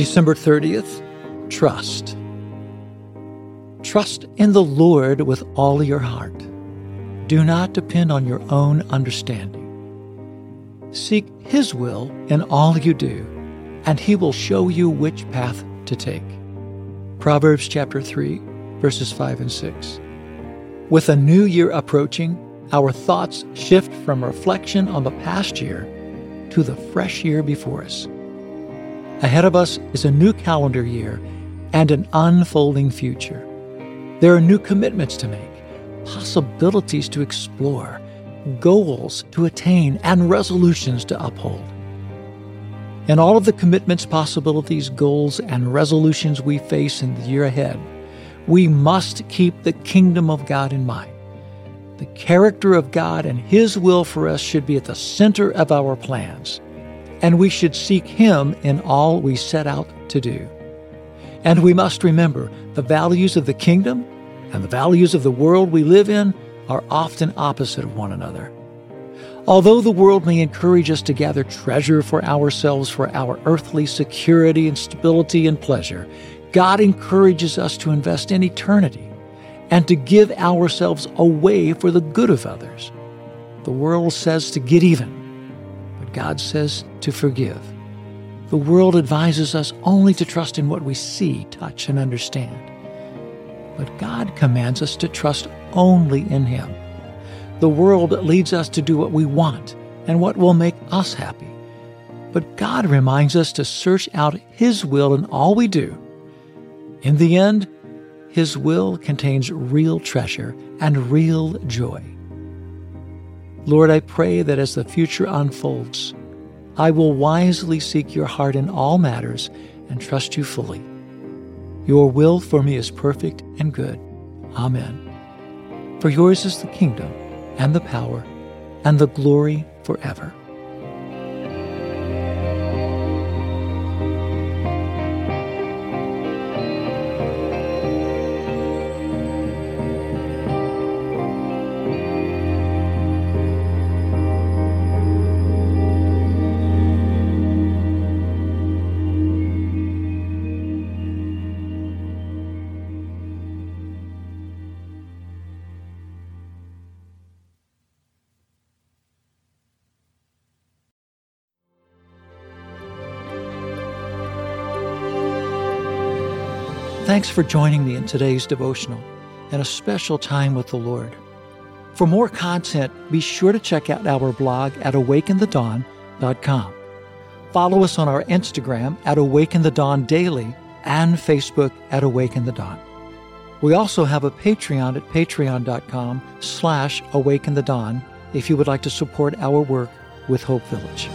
December 30th, trust. Trust in the Lord with all your heart. Do not depend on your own understanding. Seek His will in all you do, and He will show you which path to take. Proverbs chapter 3, verses 5 and 6. With a new year approaching, our thoughts shift from reflection on the past year to the fresh year before us. Ahead of us is a new calendar year and an unfolding future. There are new commitments to make, possibilities to explore, goals to attain, and resolutions to uphold. In all of the commitments, possibilities, goals, and resolutions we face in the year ahead, we must keep the kingdom of God in mind. The character of God and His will for us should be at the center of our plans and we should seek Him in all we set out to do. And we must remember the values of the kingdom and the values of the world we live in are often opposite of one another. Although the world may encourage us to gather treasure for ourselves for our earthly security and stability and pleasure, God encourages us to invest in eternity and to give ourselves away for the good of others. The world says to get even, God says to forgive. The world advises us only to trust in what we see, touch, and understand. But God commands us to trust only in Him. The world leads us to do what we want and what will make us happy. But God reminds us to search out His will in all we do. In the end, His will contains real treasure and real joy. Lord, I pray that as the future unfolds, I will wisely seek your heart in all matters and trust you fully. Your will for me is perfect and good. Amen. For yours is the kingdom, and the power, and the glory forever. Thanks for joining me in today's devotional and a special time with the Lord. For more content, be sure to check out our blog at awakeinthedawn.com. Follow us on our Instagram at Awake In the Dawn Daily and Facebook at Awake In the Dawn. We also have a Patreon at patreon.com slash awake in the dawn if you would like to support our work with Hope Village.